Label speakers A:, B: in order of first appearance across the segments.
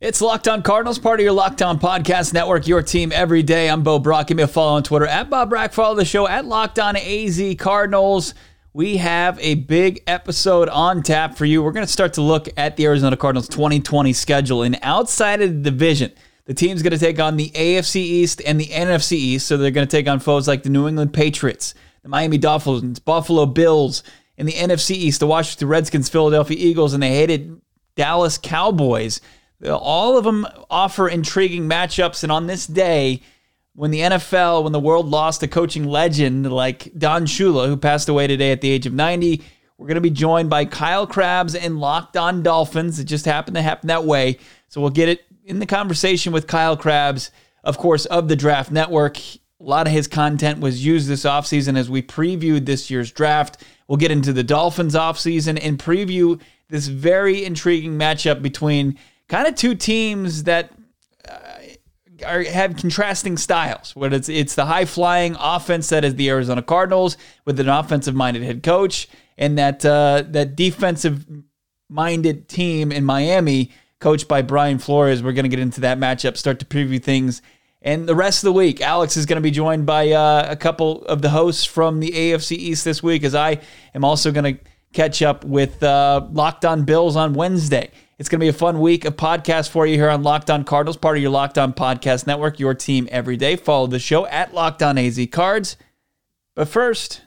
A: It's Locked On Cardinals, part of your Locked On Podcast Network, your team every day. I'm Bo Brack. Give me a follow on Twitter at Bo Brack. Follow the show at Locked On AZ Cardinals. We have a big episode on tap for you. We're going to start to look at the Arizona Cardinals 2020 schedule. And outside of the division, the team's going to take on the AFC East and the NFC East. So they're going to take on foes like the New England Patriots, the Miami Dolphins, Buffalo Bills, and the NFC East, the Washington Redskins, Philadelphia Eagles, and the hated Dallas Cowboys. All of them offer intriguing matchups. And on this day, when the NFL, when the world lost a coaching legend like Don Shula, who passed away today at the age of 90, we're going to be joined by Kyle Crabbs and Locked On Dolphins. It just happened to happen that way. So we'll get it in the conversation with Kyle Crabbs, of course, of the Draft Network. A lot of his content was used this offseason as we previewed this year's draft. We'll get into the Dolphins offseason and preview this very intriguing matchup between kind of two teams that uh, are, have contrasting styles. Where it's it's the high flying offense that is the Arizona Cardinals with an offensive minded head coach, and that uh, that defensive minded team in Miami, coached by Brian Flores. We're going to get into that matchup, start to preview things. And the rest of the week, Alex is going to be joined by uh, a couple of the hosts from the AFC East this week, as I am also going to catch up with uh, Locked On Bills on Wednesday. It's going to be a fun week of podcasts for you here on Locked On Cardinals, part of your Locked On Podcast Network, your team every day. Follow the show at Locked On AZ Cards. But first,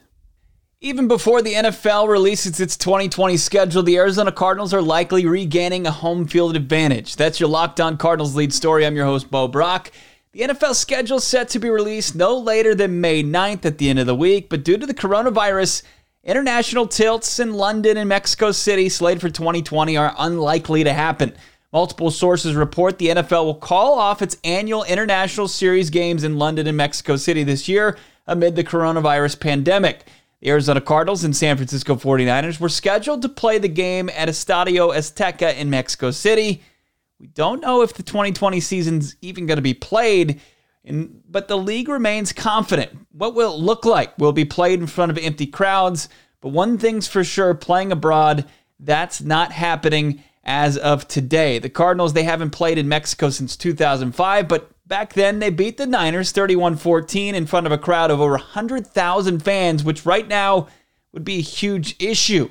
A: even before the NFL releases its 2020 schedule, the Arizona Cardinals are likely regaining a home field advantage. That's your Locked On Cardinals lead story. I'm your host, Bo Brack. The NFL schedule is set to be released no later than May 9th at the end of the week, but due to the coronavirus, International tilts in London and Mexico City slated for 2020 are unlikely to happen. Multiple sources report the NFL will call off its annual International Series games in London and Mexico City this year amid the coronavirus pandemic. The Arizona Cardinals and San Francisco 49ers were scheduled to play the game at Estadio Azteca in Mexico City. We don't know if the 2020 season's even going to be played, in, but the league remains confident. What will it look like? Will be played in front of empty crowds? But one thing's for sure playing abroad, that's not happening as of today. The Cardinals, they haven't played in Mexico since 2005, but back then they beat the Niners 31 14 in front of a crowd of over 100,000 fans, which right now would be a huge issue.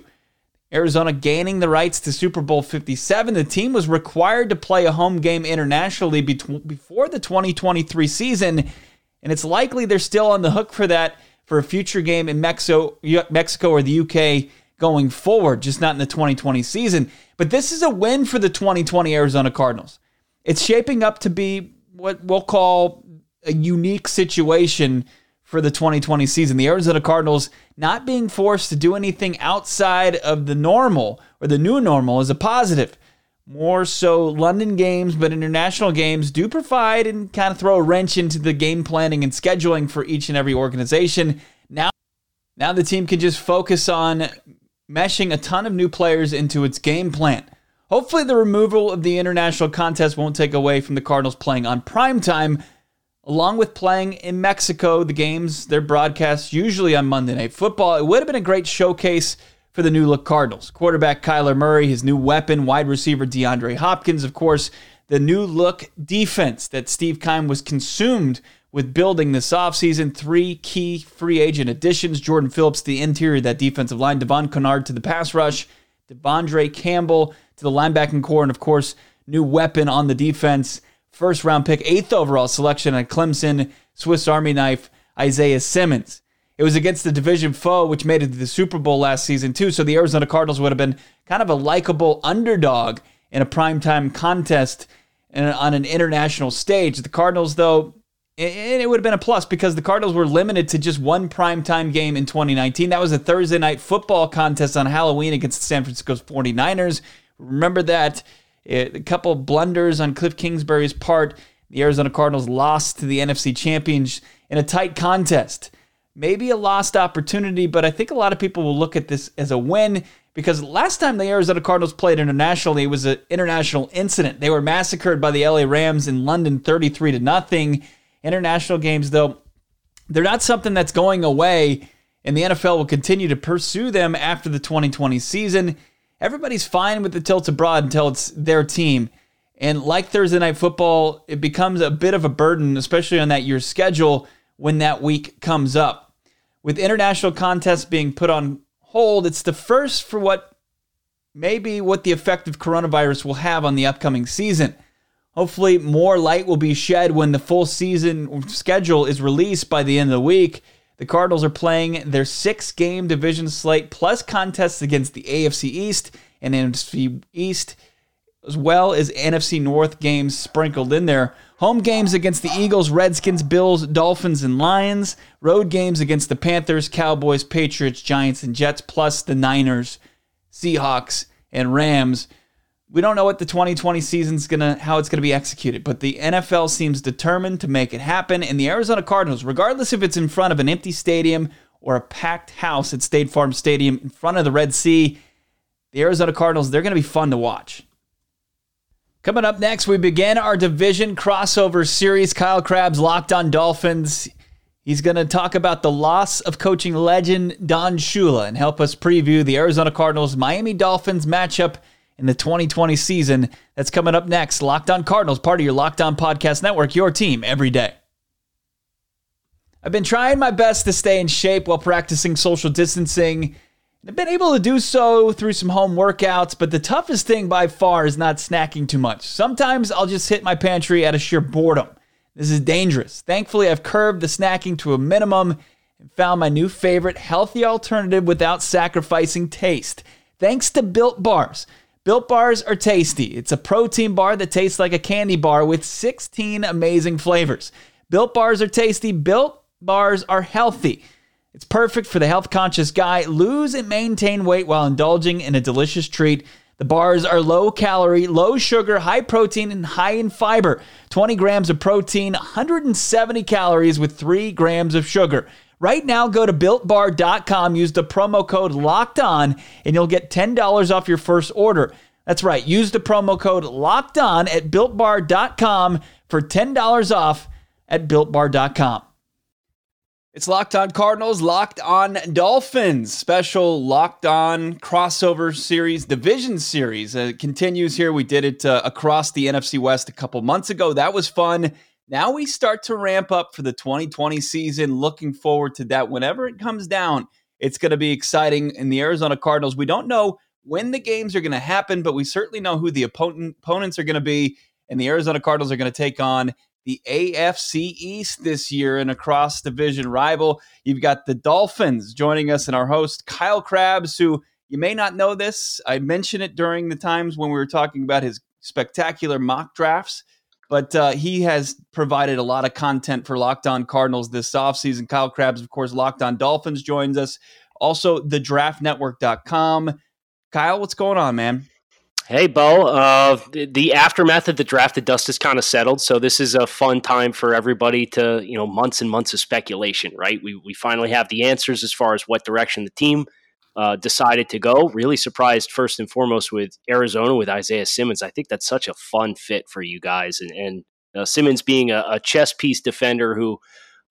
A: Arizona gaining the rights to Super Bowl 57. The team was required to play a home game internationally before the 2023 season, and it's likely they're still on the hook for that for a future game in Mexico, Mexico or the UK going forward, just not in the 2020 season. But this is a win for the 2020 Arizona Cardinals. It's shaping up to be what we'll call a unique situation for the 2020 season. The Arizona Cardinals not being forced to do anything outside of the normal or the new normal is a positive. More so, London games, but international games do provide and kind of throw a wrench into the game planning and scheduling for each and every organization. Now, now the team can just focus on meshing a ton of new players into its game plan. Hopefully, the removal of the international contest won't take away from the Cardinals playing on prime time, along with playing in Mexico, the games, they're broadcast usually on Monday Night Football. It would have been a great showcase for the new look Cardinals. Quarterback Kyler Murray, his new weapon, wide receiver DeAndre Hopkins, of course, the new look defense that Steve Keim was consumed with building this offseason. Three key free agent additions Jordan Phillips, the interior that defensive line, Devon Kennard to the pass rush, De'Vondre Campbell to the linebacking corps, and of course, new weapon on the defense first round pick, eighth overall selection at Clemson, Swiss Army knife, Isaiah Simmons. It was against the division foe, which made it to the Super Bowl last season, too. So the Arizona Cardinals would have been kind of a likable underdog in a primetime contest on an international stage. The Cardinals, though, it would have been a plus because the Cardinals were limited to just one primetime game in 2019. That was a Thursday night football contest on Halloween against the San Francisco 49ers. Remember that a couple blunders on Cliff Kingsbury's part. The Arizona Cardinals lost to the NFC champions in a tight contest. Maybe a lost opportunity, but I think a lot of people will look at this as a win because last time the Arizona Cardinals played internationally, it was an international incident. They were massacred by the LA Rams in London 33 to nothing. International games, though, they're not something that's going away, and the NFL will continue to pursue them after the 2020 season everybody's fine with the tilt abroad until it's their team. And like Thursday night football, it becomes a bit of a burden, especially on that year's schedule when that week comes up. With international contests being put on hold, it's the first for what maybe what the effect of coronavirus will have on the upcoming season. Hopefully, more light will be shed when the full season schedule is released by the end of the week. The Cardinals are playing their six game division slate plus contests against the AFC East and NFC East, as well as NFC North games sprinkled in there. Home games against the Eagles, Redskins, Bills, Dolphins, and Lions. Road games against the Panthers, Cowboys, Patriots, Giants, and Jets, plus the Niners, Seahawks, and Rams. We don't know what the 2020 season's gonna how it's gonna be executed, but the NFL seems determined to make it happen. And the Arizona Cardinals, regardless if it's in front of an empty stadium or a packed house at State Farm Stadium in front of the Red Sea, the Arizona Cardinals, they're gonna be fun to watch. Coming up next, we begin our division crossover series. Kyle Crabbs locked on Dolphins. He's going to talk about the loss of coaching legend Don Shula and help us preview the Arizona Cardinals Miami Dolphins matchup in the 2020 season. That's coming up next. Locked On Cardinals, part of your Locked On Podcast Network, your team every day. I've been trying my best to stay in shape while practicing social distancing. I've been able to do so through some home workouts, but the toughest thing by far is not snacking too much. Sometimes I'll just hit my pantry out of sheer boredom. This is dangerous. Thankfully, I've curbed the snacking to a minimum and found my new favorite healthy alternative without sacrificing taste. Thanks to Built Bars. Built Bars are tasty. It's a protein bar that tastes like a candy bar with 16 amazing flavors. Built Bars are tasty. Built Bars are healthy. It's perfect for the health conscious guy. Lose and maintain weight while indulging in a delicious treat. The bars are low calorie, low sugar, high protein, and high in fiber. 20 grams of protein, 170 calories with 3 grams of sugar. Right now, go to builtbar.com, use the promo code locked on, and you'll get $10 off your first order. That's right, use the promo code locked on at builtbar.com for $10 off at builtbar.com. It's Locked On Cardinals, Locked On Dolphins, special Locked On crossover series, division series. Uh, continues here. We did it uh, across the NFC West a couple months ago. That was fun. Now we start to ramp up for the 2020 season. Looking forward to that. Whenever it comes down, it's going to be exciting. In the Arizona Cardinals, we don't know when the games are going to happen, but we certainly know who the opponent, opponents are going to be. And the Arizona Cardinals are going to take on the AFC East this year, an across division rival. You've got the Dolphins joining us, and our host, Kyle Crabbs, who you may not know this. I mentioned it during the times when we were talking about his spectacular mock drafts but uh, he has provided a lot of content for Locked On Cardinals this offseason. Kyle Crabbs, of course, Locked On Dolphins joins us. Also, the draftnetwork.com. Kyle, what's going on, man?
B: Hey, Bo. Uh, the, the, aftermath of the draft, the dust has kind of settled. So this is a fun time for everybody to, you know, months and months of speculation, right? We, we finally have the answers as far as what direction the team – uh, decided to go. Really surprised, first and foremost, with Arizona with Isaiah Simmons. I think that's such a fun fit for you guys. And, and uh, Simmons being a, a, chess piece defender who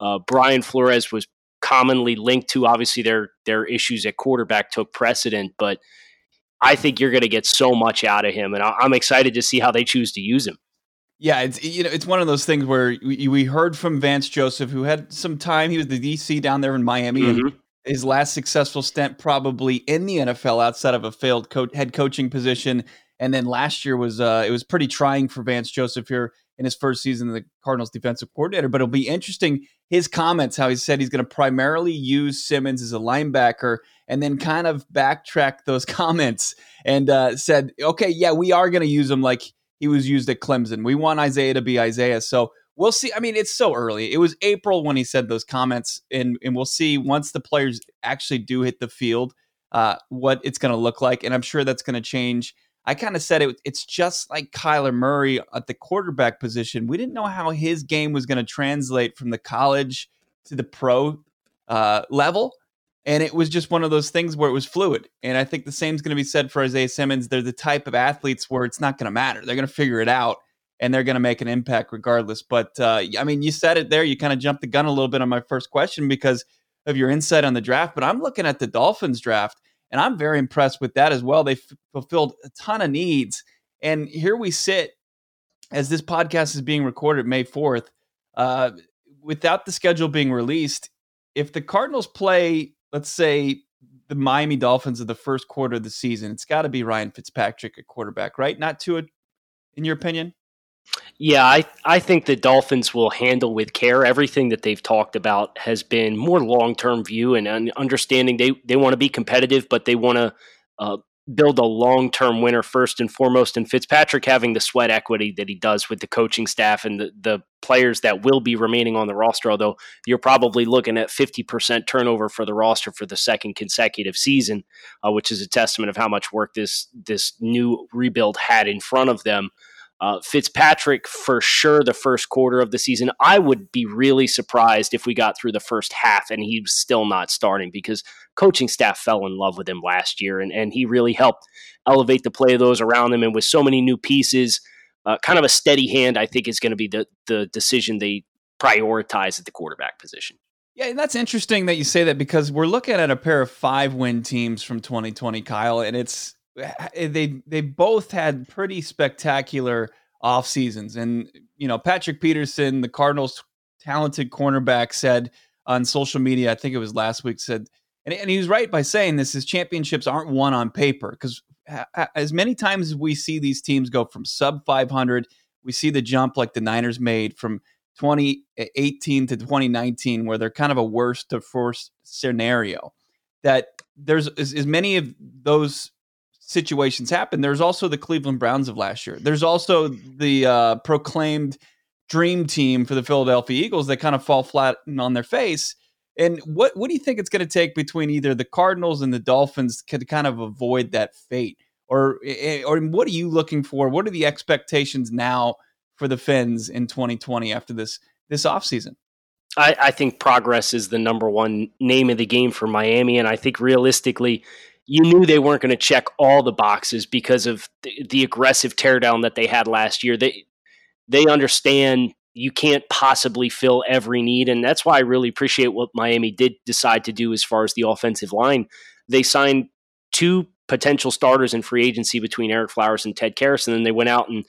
B: uh, Brian Flores was commonly linked to. Obviously, their their issues at quarterback took precedent, but I think you're going to get so much out of him, and I'm excited to see how they choose to use him.
A: Yeah, it's you know it's one of those things where we, we heard from Vance Joseph, who had some time. He was the DC down there in Miami, mm-hmm. and his last successful stint probably in the NFL outside of a failed co- head coaching position. And then last year was uh, it was pretty trying for Vance Joseph here in his first season as the Cardinals defensive coordinator. But it'll be interesting his comments how he said he's going to primarily use Simmons as a linebacker, and then kind of backtrack those comments and uh, said, okay, yeah, we are going to use him like he was used at Clemson. We want Isaiah to be Isaiah. So we'll see. I mean, it's so early. It was April when he said those comments, and and we'll see once the players actually do hit the field, uh, what it's going to look like, and I'm sure that's going to change. I kind of said it. It's just like Kyler Murray at the quarterback position. We didn't know how his game was going to translate from the college to the pro uh, level. And it was just one of those things where it was fluid. And I think the same is going to be said for Isaiah Simmons. They're the type of athletes where it's not going to matter. They're going to figure it out and they're going to make an impact regardless. But uh, I mean, you said it there. You kind of jumped the gun a little bit on my first question because of your insight on the draft. But I'm looking at the Dolphins draft, and I'm very impressed with that as well. They f- fulfilled a ton of needs, and here we sit as this podcast is being recorded May 4th, uh, without the schedule being released, if the Cardinals play, let's say, the Miami Dolphins of the first quarter of the season, it's got to be Ryan Fitzpatrick at quarterback, right? Not Tua, in your opinion?
B: Yeah, I I think the Dolphins will handle with care everything that they've talked about has been more long term view and understanding they they want to be competitive, but they want to uh, build a long term winner first and foremost. And Fitzpatrick having the sweat equity that he does with the coaching staff and the, the players that will be remaining on the roster, although you're probably looking at 50% turnover for the roster for the second consecutive season, uh, which is a testament of how much work this this new rebuild had in front of them. Uh, Fitzpatrick, for sure, the first quarter of the season. I would be really surprised if we got through the first half and he was still not starting because coaching staff fell in love with him last year and, and he really helped elevate the play of those around him. And with so many new pieces, uh, kind of a steady hand, I think is going to be the, the decision they prioritize at the quarterback position.
A: Yeah, and that's interesting that you say that because we're looking at a pair of five win teams from 2020, Kyle, and it's Eh, they they both had pretty spectacular off seasons. And you know, Patrick Peterson, the Cardinals' talented cornerback, said on social media, I think it was last week, said, and, and he was right by saying this: is championships aren't won on paper because as many times as we see these teams go from sub 500, we see the jump like the Niners made from 2018 eh, to 2019, where they're kind of a worst to first scenario. That there's as, as many of those situations happen. There's also the Cleveland Browns of last year. There's also the uh, proclaimed dream team for the Philadelphia Eagles that kind of fall flat on their face. And what what do you think it's going to take between either the Cardinals and the Dolphins to kind of avoid that fate? Or eh, or what are you looking for? What are the expectations now for the Fins in 2020 after this this offseason?
B: I, I think progress is the number one name of the game for Miami, and I think realistically, you knew they weren't going to check all the boxes because of the, the aggressive teardown that they had last year. They they understand you can't possibly fill every need, and that's why I really appreciate what Miami did decide to do as far as the offensive line. They signed two potential starters in free agency between Ereck Flowers and Ted Karras, and then they went out and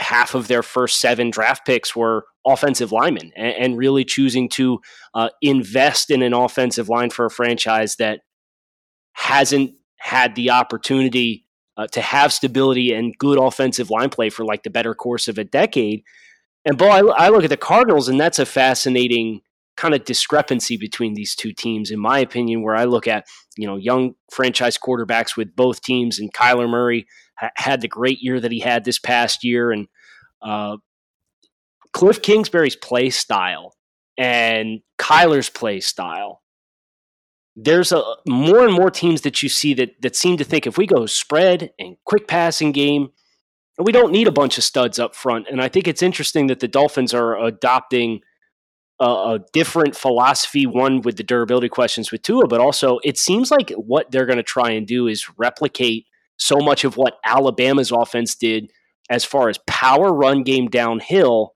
B: half of their first seven draft picks were offensive linemen, and, and really choosing to uh, invest in an offensive line for a franchise that hasn't had the opportunity uh, to have stability and good offensive line play for like the better course of a decade. And boy, I, I look at the Cardinals, and that's a fascinating kind of discrepancy between these two teams, in my opinion. Where I look at you know young franchise quarterbacks with both teams, and Kyler Murray ha- had the great year that he had this past year, and uh, Cliff Kingsbury's play style and Kyler's play style there's a more and more teams that you see that that seem to think if we go spread and quick passing game, we don't need a bunch of studs up front. And I think it's interesting that the Dolphins are adopting a, different philosophy. One with the durability questions with Tua, but also it seems like what they're going to try and do is replicate so much of what Alabama's offense did as far as power run game downhill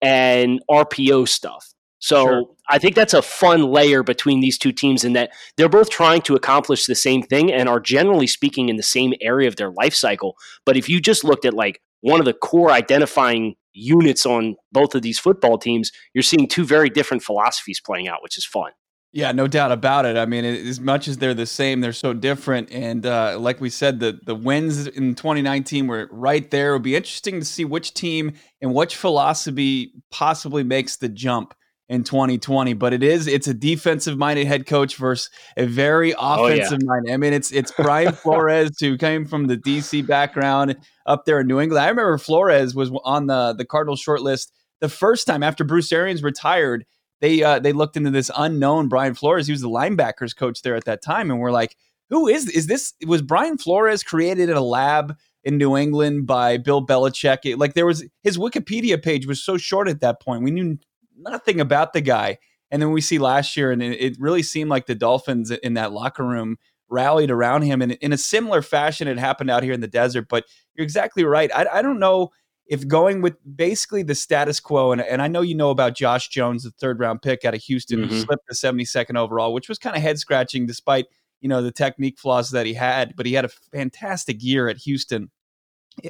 B: and RPO stuff. So sure. I think that's a fun layer between these two teams in that they're both trying to accomplish the same thing and are generally speaking in the same area of their life cycle. But if you just looked at like one of the core identifying units on both of these football teams, you're seeing two very different philosophies playing out, which is fun.
A: Yeah, no doubt about it. I mean, as much as they're the same, they're so different. And uh, like we said, the the wins in 2019 were right there. It would be interesting to see which team and which philosophy possibly makes the jump in 2020 but it is it's a defensive minded head coach versus a very offensive oh, yeah. minded i mean it's it's brian flores who came from the dc background up there in new england i remember flores was on the the cardinals short list the first time after bruce arians retired they uh, they looked into this unknown brian flores he was the linebackers coach there at that time and we're like who is is this was brian flores created in a lab in New England by Bill Belichick. like there was his Wikipedia page was so short at that point. We knew nothing about the guy. And then we see last year, and it, really seemed like the Dolphins in that locker room rallied around him. And in a similar fashion, it happened out here in the desert. But you're exactly right. I, I don't know if going with basically the status quo, and, and I know you know about Josh Jones, the third round pick out of Houston, mm-hmm. who slipped to 72nd overall, which was kind of head scratching despite you know the technique flaws that he had. But he had a fantastic year at Houston.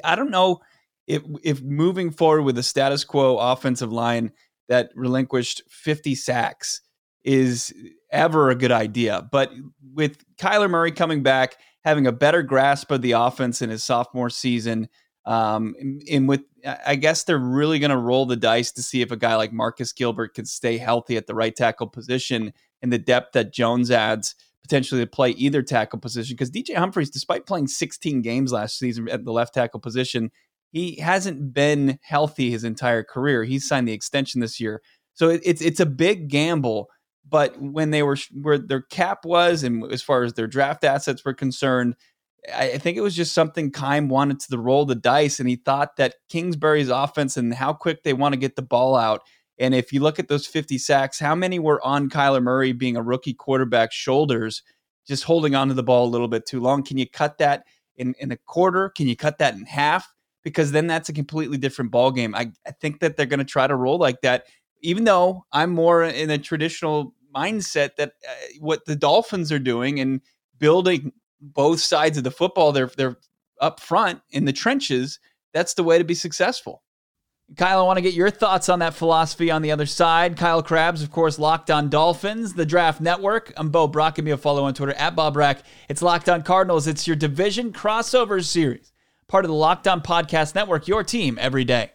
A: I don't know if if moving forward with the status quo offensive line that relinquished 50 sacks is ever a good idea. But with Kyler Murray coming back, having a better grasp of the offense in his sophomore season, um, and, with I guess they're really going to roll the dice to see if a guy like Marcus Gilbert can stay healthy at the right tackle position and the depth that Jones adds potentially to play either tackle position. Because DJ Humphries, despite playing 16 games last season at the left tackle position, he hasn't been healthy his entire career. He's signed the extension this year, so it, it's it's a big gamble. But when they were where their cap was, and as far as their draft assets were concerned, I think it was just something Keim wanted to roll the dice, and he thought that Kingsbury's offense and how quick they want to get the ball out. And if you look at those 50 sacks, how many were on Kyler Murray being a rookie quarterback's shoulders, just holding onto the ball a little bit too long? Can you cut that in, in a quarter? Can you cut that in half? Because then that's a completely different ball game. I, I think that they're going to try to roll like that, even though I'm more in a traditional mindset that uh, what the Dolphins are doing and building both sides of the football, they're they're up front in the trenches. That's the way to be successful. Kyle, I want to get your thoughts on that philosophy on the other side. Kyle Crabbs, of course, Locked On Dolphins, the Draft Network. I'm Bo Brack. Give me a follow on Twitter at Bo Brack. It's Locked On Cardinals. It's your division crossover series part of the Locked On Podcast Network, your team every day.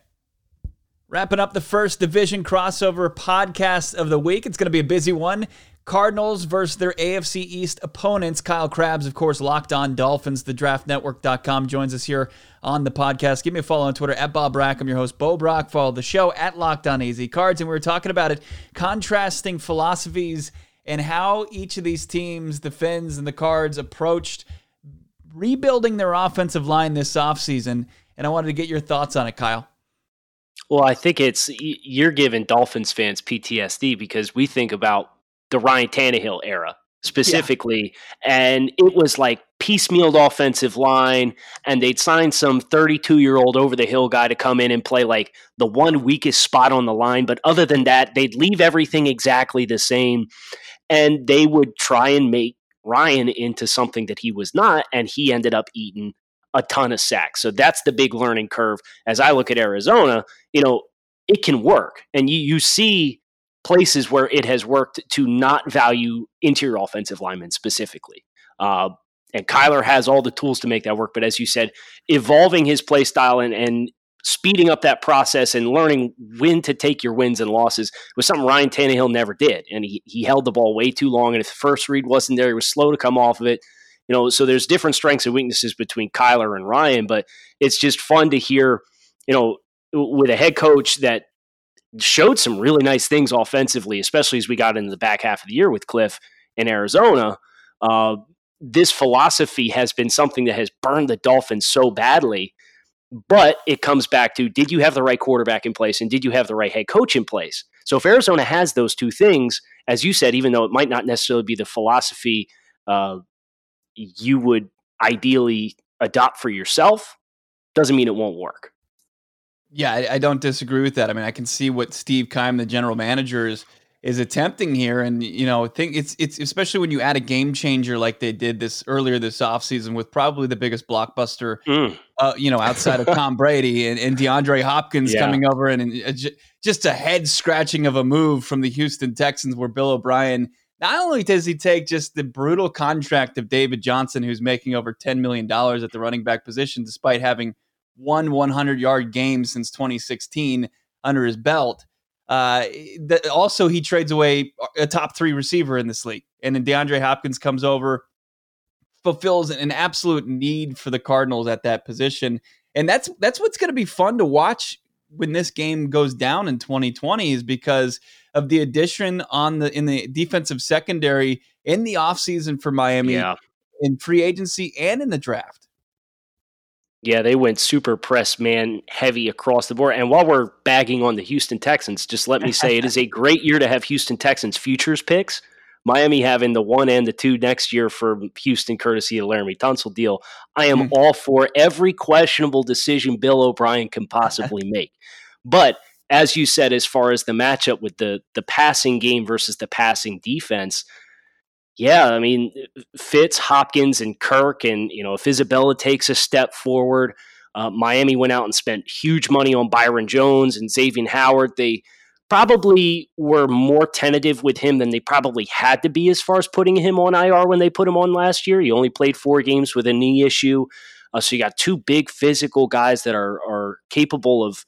A: Wrapping up the first division crossover podcast of the week. It's going to be a busy one. Cardinals versus their AFC East opponents. Kyle Crabbs, of course, locked on Dolphins. The draftnetwork.com joins us here on the podcast. Give me a follow on Twitter at Bo Brack. I'm your host, Bo Brack. Follow the show at Locked On AZ Cards. And we were talking about it, contrasting philosophies and how each of these teams, the Fins and the Cards, approached rebuilding their offensive line this offseason. And I wanted to get your thoughts on it, Kyle.
B: Well, I think it's you're giving Dolphins fans PTSD because we think about the Ryan Tannehill era specifically, yeah. and it was like piecemealed offensive line, and they'd sign some 32 year old over the hill guy to come in and play like the one weakest spot on the line. But other than that, they'd leave everything exactly the same, and they would try and make Ryan into something that he was not, and he ended up eating a ton of sacks. So that's the big learning curve. As I look at Arizona, you know, it can work. And you, you see places where it has worked to not value interior offensive linemen specifically. Uh, and Kyler has all the tools to make that work. But as you said, evolving his play style and, and speeding up that process and learning when to take your wins and losses was something Ryan Tannehill never did. And he, he held the ball way too long. And if the first read wasn't there, he was slow to come off of it. You know, so there's different strengths and weaknesses between Kyler and Ryan, but it's just fun to hear, you know, with a head coach that showed some really nice things offensively, especially as we got into the back half of the year with Cliff in Arizona. Uh, this philosophy has been something that has burned the Dolphins so badly but it comes back to did you have the right quarterback in place and did you have the right head coach in place? So if Arizona has those two things, as you said, even though it might not necessarily be the philosophy uh, you would ideally adopt for yourself, doesn't mean it won't work.
A: Yeah, I, I, don't disagree with that. I mean, I can see what Steve Keim, the general manager, is is attempting here, and you know, I think it's it's especially when you add a game changer like they did this earlier this offseason with probably the biggest blockbuster, mm. uh, you know, outside of Tom Brady and, and DeAndre Hopkins yeah. coming over and, and just a head scratching of a move from the Houston Texans where Bill O'Brien. Not only does he take just the brutal contract of David Johnson, who's making over $10 million at the running back position, despite having one 100 yard game since 2016 under his belt, uh, the, also, he trades away a top three receiver in this league, and then DeAndre Hopkins comes over, fulfills an absolute need for the Cardinals at that position, and that's that's what's going to be fun to watch when this game goes down in 2020 is because of the addition on the in the defensive secondary in the offseason for Miami yeah. in free agency and in the draft.
B: Yeah, they went super press man heavy across the board. And while we're bagging on the Houston Texans, just let me say it is a great year to have Houston Texans futures picks. Miami having the one and the two next year for Houston, courtesy of Laremy Tunsil deal. I am mm. all for every questionable decision Bill O'Brien can possibly make. But as you said, as far as the matchup with the the passing game versus the passing defense, yeah, I mean, Fitz, Hopkins, and Kirk, and you know, if Isabella takes a step forward, Uh, Miami went out and spent huge money on Byron Jones and Xavier Howard. They probably were more tentative with him than they probably had to be as far as putting him on IR when they put him on last year. He only played four games with a knee issue. Uh, so you got two big physical guys that are, are capable of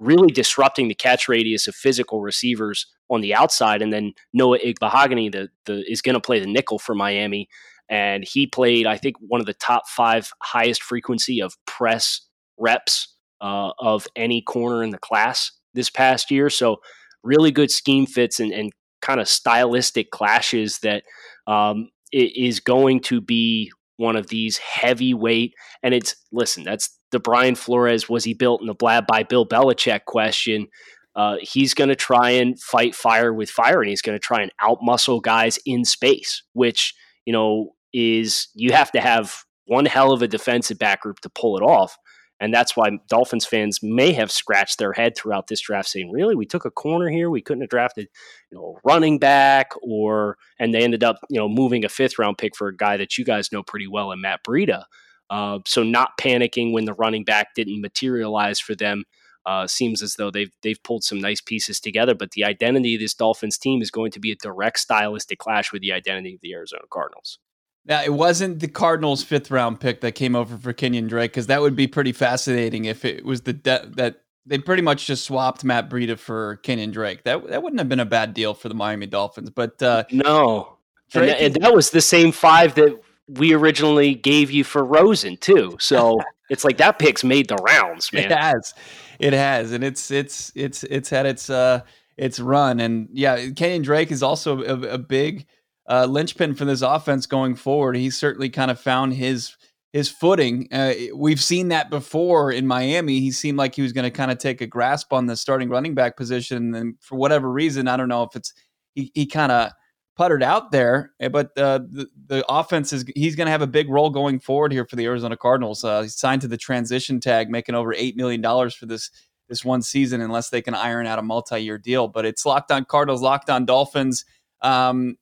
B: really disrupting the catch radius of physical receivers on the outside. And then Noah Igbinoghene the, the, is going to play the nickel for Miami. And he played, I think, one of the top five highest frequency of press reps uh, of any corner in the class this past year. So really good scheme fits and, and kind of stylistic clashes that um, is going to be one of these heavyweight. And it's listen, that's the Brian Flores was he built in the blab by Bill Belichick question. Uh, he's going to try and fight fire with fire, and he's going to try and outmuscle guys in space, which you know is you have to have one hell of a defensive back group to pull it off. And that's why Dolphins fans may have scratched their head throughout this draft saying, really, we took a corner here. We couldn't have drafted, you know, running back or, and they ended up, you know, moving a fifth round pick for a guy that you guys know pretty well in Matt Breida. Uh, so not panicking when the running back didn't materialize for them uh, seems as though they've they've pulled some nice pieces together. But the identity of this Dolphins team is going to be a direct stylistic clash with the identity of the Arizona Cardinals.
A: Now, it wasn't the Cardinals' fifth round pick that came over for Kenyon Drake because that would be pretty fascinating if it was the de- that they pretty much just swapped Matt Breida for Kenyon Drake. That that wouldn't have been a bad deal for the Miami Dolphins. But uh,
B: no, and and that, was the same five that we originally gave you for Rosen too. So it's like that pick's made the rounds, man.
A: It has, it has, and it's it's it's it's had its uh its run, and yeah, Kenyon Drake is also a, a big uh, linchpin for this offense going forward. He certainly kind of found his his footing. Uh, we've seen that before in Miami. He seemed like he was going to kind of take a grasp on the starting running back position, and for whatever reason, I don't know if it's he, he kind of puttered out there. Eh, but uh, the the offense is he's going to have a big role going forward here for the Arizona Cardinals. Uh, he's signed to the transition tag, making over eight million dollars for this this one season, unless they can iron out a multi year deal. But it's locked on Cardinals, locked on Dolphins. Um,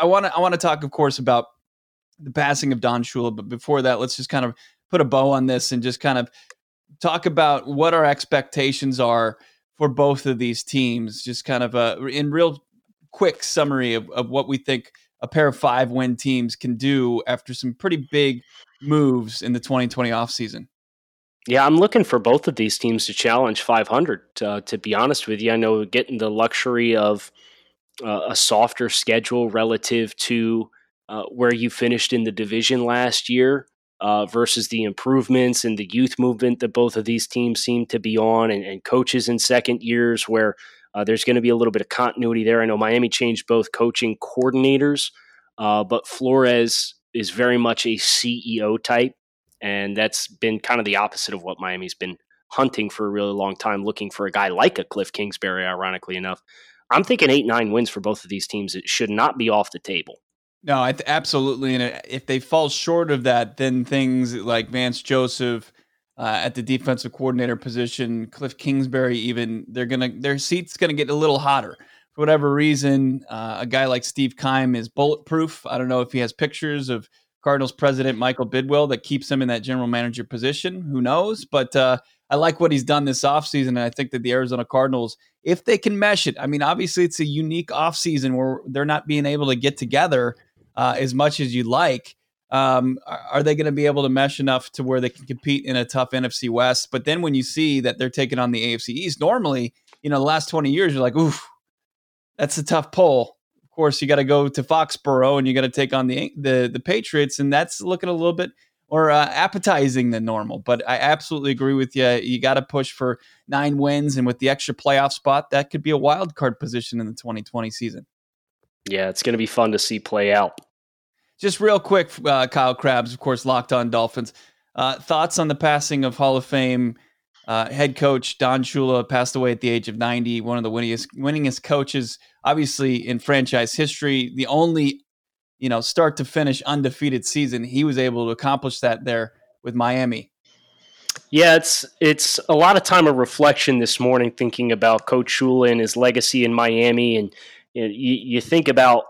A: I want to I want to talk, of course, about the passing of Don Shula, but before that, let's just kind of put a bow on this and just kind of talk about what our expectations are for both of these teams. Just kind of a in real quick summary of, of what we think a pair of five win teams can do after some pretty big moves in the 2020 offseason.
B: Yeah, I'm looking for both of these teams to challenge 500. Uh, to be honest with you, I know getting the luxury of uh, a softer schedule relative to uh, where you finished in the division last year uh, versus the improvements and the youth movement that both of these teams seem to be on, and, and coaches in second years where uh, there's going to be a little bit of continuity there. I know Miami changed both coaching coordinators, uh, but Flores is very much a CEO type, and that's been kind of the opposite of what Miami's been hunting for a really long time, looking for a guy like a Cliff Kingsbury, ironically enough, I'm thinking eight, nine wins for both of these teams. It should not be off the table.
A: No, absolutely. And if they fall short of that, then things like Vance Joseph uh, at the defensive coordinator position, Cliff Kingsbury, even they're gonna their seat's gonna get a little hotter for whatever reason. Uh, a guy like Steve Keim is bulletproof. I don't know if he has pictures of Cardinals president Michael Bidwill that keeps him in that general manager position. Who knows? But uh, I like what he's done this offseason. And I think that the Arizona Cardinals, if they can mesh it, I mean, obviously it's a unique offseason where they're not being able to get together uh, as much as you'd like. Um, are they going to be able to mesh enough to where they can compete in a tough NFC West? But then when you see that they're taking on the AFC East, normally, you know, the last 20 years, you're like, oof, that's a tough pull. Of course, you got to go to Foxborough and you got to take on the, the the Patriots, and that's looking a little bit or uh, appetizing than normal. But I absolutely agree with you. You got to push for nine wins, and with the extra playoff spot, that could be a wild card position in the 2020 season.
B: Yeah, it's going to be fun to see play out.
A: Just real quick, uh, Kyle Crabbs, of course, locked on Dolphins. Uh, thoughts on the passing of Hall of Fame uh, head coach Don Shula passed away at the age of 90, one of the winningest, winningest coaches, obviously, in franchise history. The only you know, start to finish undefeated season. He was able to accomplish that there with Miami.
B: Yeah, it's it's a lot of time of reflection this morning, thinking about Coach Shula and his legacy in Miami, and you, know, you, you think about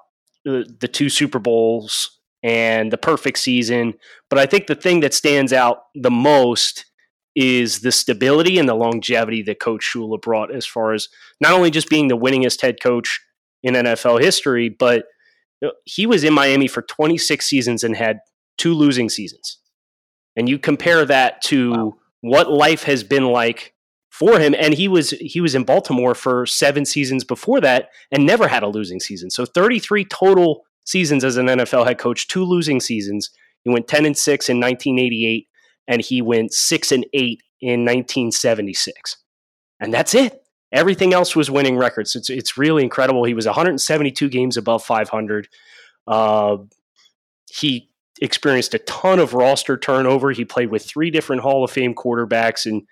B: the, the two Super Bowls and the perfect season. But I think the thing that stands out the most is the stability and the longevity that Coach Shula brought as far as not only just being the winningest head coach in NFL history, but he was in Miami for 26 seasons and had two losing seasons. And you compare that to wow. what life has been like for him and he was he was in Baltimore for 7 seasons before that and never had a losing season. So 33 total seasons as an NFL head coach, two losing seasons. He went 10 and 6 in 1988 and he went 6 and 8 in 1976. And that's it. Everything else was winning records. It's it's really incredible. He was 172 games above 500. Uh, he experienced a ton of roster turnover. He played with three different Hall of Fame quarterbacks, and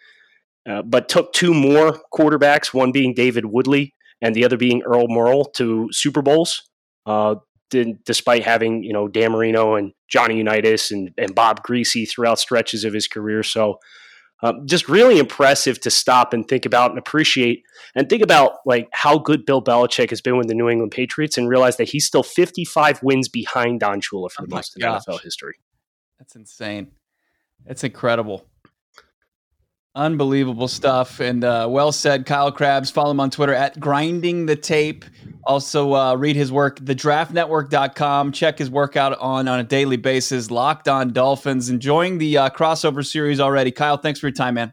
B: uh, but took two more quarterbacks, one being David Woodley and the other being Earl Morrall, to Super Bowls. Uh, did, despite having you know Dan Marino and Johnny Unitas and, and Bob Griese throughout stretches of his career. So um, just really impressive to stop and think about and appreciate and think about like how good Bill Belichick has been with the New England Patriots and realize that he's still 55 wins behind Don Shula for oh the most of NFL history.
A: That's insane. That's incredible. Unbelievable stuff. And uh, well said, Kyle Crabbs. Follow him on Twitter at grinding the tape. Also, uh, read his work, thedraftnetwork.com. Check his workout on on a daily basis. Locked on Dolphins. Enjoying the uh, crossover series already. Kyle, thanks for your time, man.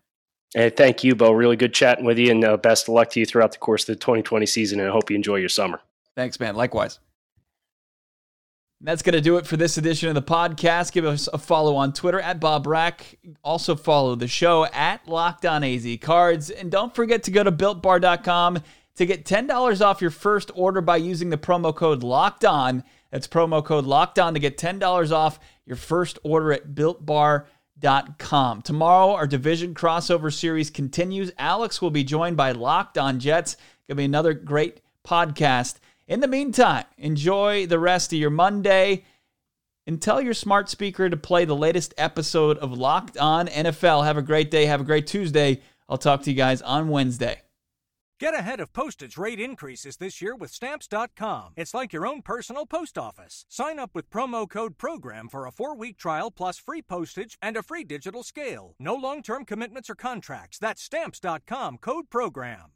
B: Hey, thank you, Bo. Really good chatting with you, and uh, best of luck to you throughout the course of the 2020 season. And I hope you enjoy your summer.
A: Thanks, man. Likewise. That's going to do it for this edition of the podcast. Give us a follow on Twitter at Bo Brack. Also follow the show at Locked On AZ Cards. And don't forget to go to BuiltBar.com to get $10 off your first order by using the promo code Locked On. That's promo code Locked On to get $10 off your first order at BuiltBar.com. Tomorrow, our division crossover series continues. Alex will be joined by Locked On Jets. Going to be another great podcast. In the meantime, enjoy the rest of your Monday and tell your smart speaker to play the latest episode of Locked On NFL. Have a great day. Have a great Tuesday. I'll talk to you guys on Wednesday.
C: Get ahead of postage rate increases this year with Stamps.com. It's like your own personal post office. Sign up with promo code PROGRAM for a four week trial plus free postage and a free digital scale. No long term commitments or contracts. That's Stamps.com code PROGRAM.